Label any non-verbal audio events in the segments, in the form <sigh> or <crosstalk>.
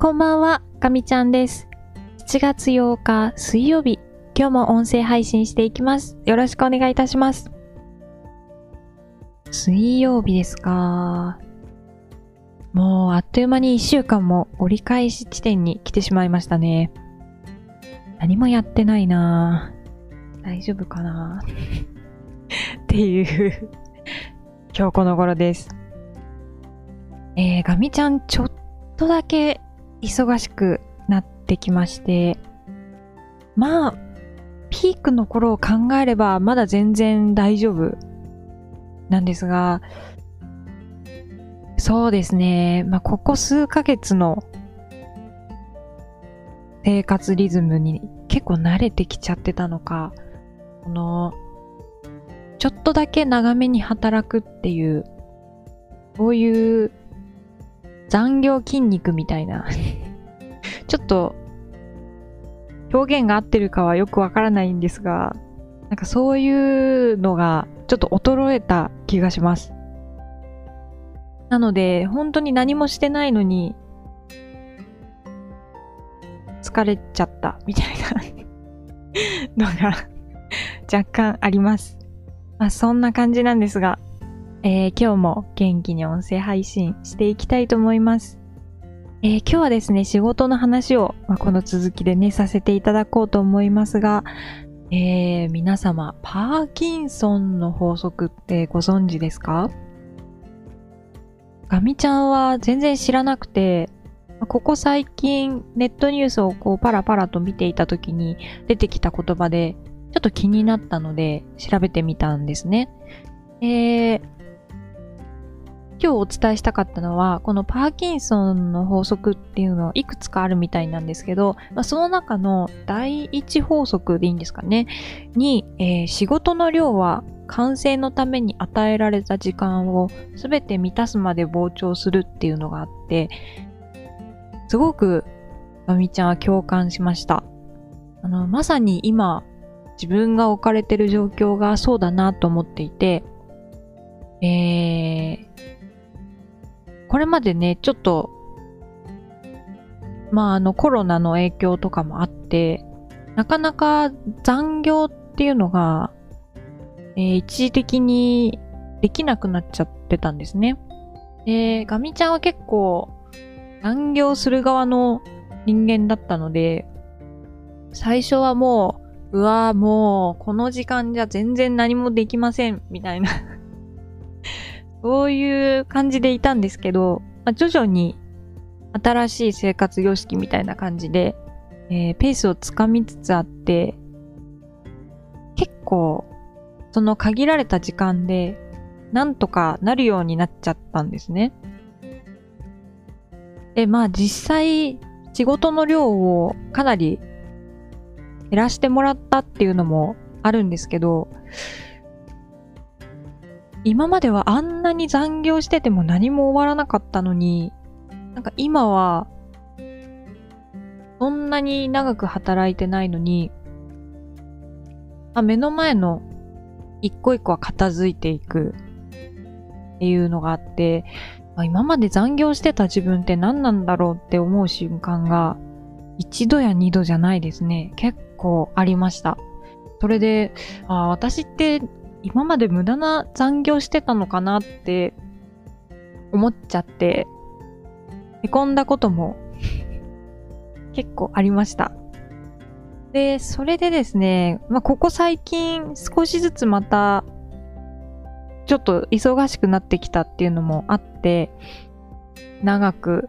こんばんは、かみちゃんです。7月8日水曜日、今日も音声配信していきます。よろしくお願いいたします。水曜日ですか。もうあっという間に1週間も折り返し地点に来てしまいましたね。何もやってないな大丈夫かなっていう今日この頃です。えー、ガミちゃんちょっとだけ忙しくなってきまして、まあ、ピークの頃を考えればまだ全然大丈夫なんですが、そうですね、まあ、ここ数ヶ月の生活リズムに結構慣れてきちゃってたのか、この、ちょっとだけ長めに働くっていう、こういう残業筋肉みたいな、<laughs> ちょっと表現が合ってるかはよくわからないんですが、なんかそういうのがちょっと衰えた気がします。なので、本当に何もしてないのに、疲れちゃったみたいな <laughs> のが若干あります。まあそんな感じなんですが、えー今日も元気に音声配信していきたいと思います。えー今日はですね、仕事の話を、まあこの続きでね、させていただこうと思いますが、えー皆様、パーキンソンの法則ってご存知ですか？ガミちゃんは全然知らなくて、ここ最近ネットニュースをこうパラパラと見ていた時に出てきた言葉で、ちょっと気になったので調べてみたんですね。えー今日お伝えしたかったのは、このパーキンソンの法則っていうのはいくつかあるみたいなんですけど、まあ、その中の第一法則でいいんですかね、に、えー仕事の量は完成のために与えられた時間をすべて満たすまで膨張するっていうのがあって、すごくまみちゃんは共感しました。あの、まさに今、自分が置かれてる状況がそうだなと思っていて、えー、これまでね、ちょっと、まあ、あの、コロナの影響とかもあって、なかなか残業っていうのが、えー一時的にできなくなっちゃってたんですね。で、ガミちゃんは結構、残業する側の人間だったので、最初はもう、うわーもう、この時間じゃ全然何もできません、みたいな <laughs> そういう感じでいたんですけど、まあ徐々に新しい生活様式みたいな感じで、えーペースをつかみつつあって、結構、その限られた時間で、なんとかなるようになっちゃったんですね。で、まあ実際、仕事の量をかなり減らしてもらったっていうのもあるんですけど、今まではあんなに残業してても何も終わらなかったのに、なんか今は、そんなに長く働いてないのに、あ目の前の一個一個は片付いていくっていうのがあって、あ今まで残業してた自分って何なんだろうって思う瞬間が、一度や二度じゃないですね。結構ありました。それで、あ私って今まで無駄な残業してたのかなって思っちゃって、へこんだことも <laughs> 結構ありました。で、それでですね、まあ、ここ最近少しずつまたちょっと忙しくなってきたっていうのもあって、長く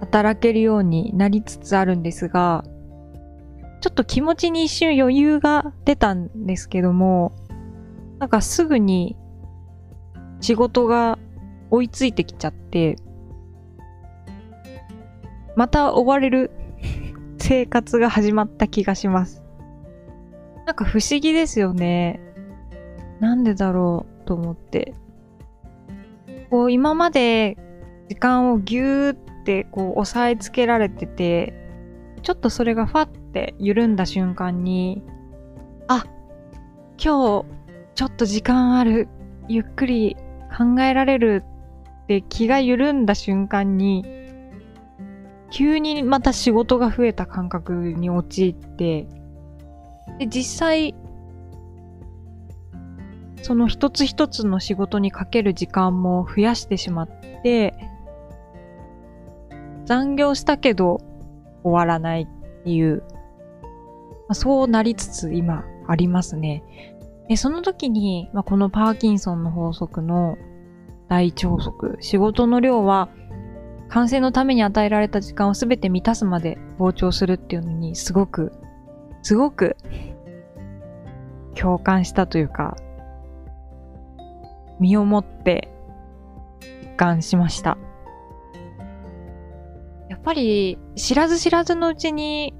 働けるようになりつつあるんですが、ちょっと気持ちに一瞬余裕が出たんですけども、なんかすぐに仕事が追いついてきちゃって、また追われる生活が始まった気がします。なんか不思議ですよね。なんでだろうと思って。こう今まで時間をぎゅーってこう押さえつけられてて、ちょっとそれがファッって緩んだ瞬間に、あ、今日ちょっと時間ある、ゆっくり考えられるって気が緩んだ瞬間に、急にまた仕事が増えた感覚に陥って、で、実際、その一つ一つの仕事にかける時間も増やしてしまって、残業したけど終わらないっていう、ま、そうなりつつ今ありますね。で、その時に、まあ、このパーキンソンの法則の大朝食、仕事の量は完成のために与えられた時間を全て満たすまで膨張するっていうのにすごく、すごく共感したというか、身をもって一貫しました。やっぱり知らず知らずのうちに、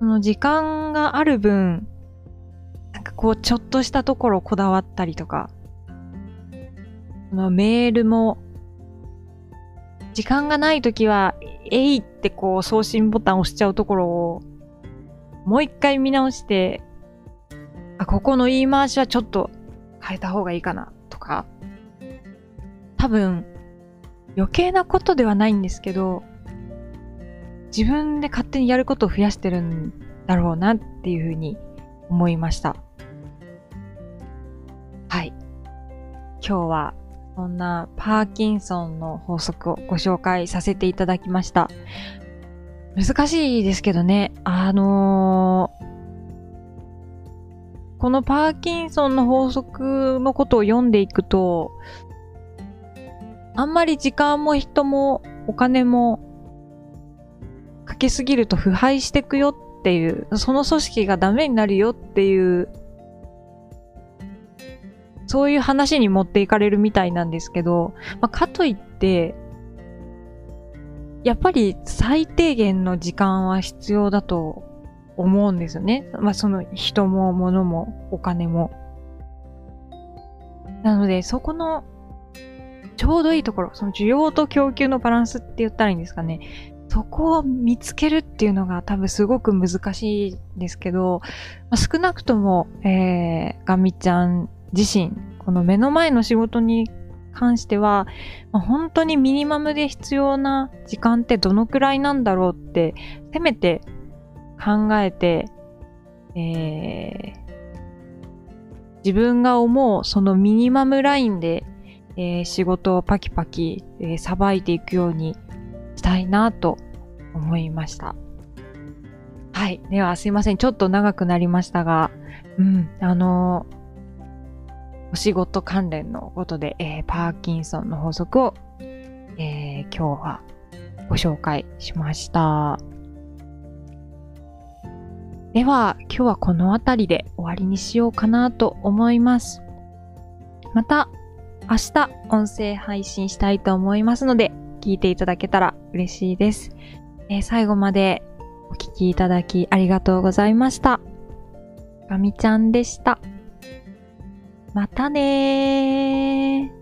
その時間がある分、なんかこうちょっとしたところこだわったりとか、そのメールも、時間がないときは、えいってこう送信ボタン押しちゃうところを、もう一回見直して、あ、ここの言い回しはちょっと変えた方がいいかなとか、多分余計なことではないんですけど、自分で勝手にやることを増やしてるんだろうなっていうふうに思いました。はい。今日はそんなパーキンソンの法則をご紹介させていただきました。難しいですけどね、あのー、このパーキンソンの法則のことを読んでいくと、あんまり時間も人もお金もかけすぎると腐敗していくよっていう、その組織がダメになるよっていう、そういう話に持っていかれるみたいなんですけど、まあ、かといって、やっぱり最低限の時間は必要だと思うんですよね。まあその人も物もお金も。なのでそこのちょうどいいところ、その需要と供給のバランスって言ったらいいんですかね。そこを見つけるっていうのが多分すごく難しいですけど、まあ、少なくとも、えー、ガミちゃん自身、この目の前の仕事に関しては、まあ、本当にミニマムで必要な時間ってどのくらいなんだろうって、せめて考えて、えー、自分が思うそのミニマムラインでえー、仕事をパキパキさば、えー、いていくようにしたいなと思いました。はい。では、すいません。ちょっと長くなりましたが、うん、あの、お仕事関連のことで、えー、パーキンソンの法則を、えー、今日はご紹介しました。では、今日はこの辺りで終わりにしようかなと思います。また、明日音声配信したいと思いますので、聞いていただけたら嬉しいです。えー、最後までお聴きいただきありがとうございました。ガミちゃんでした。またねー。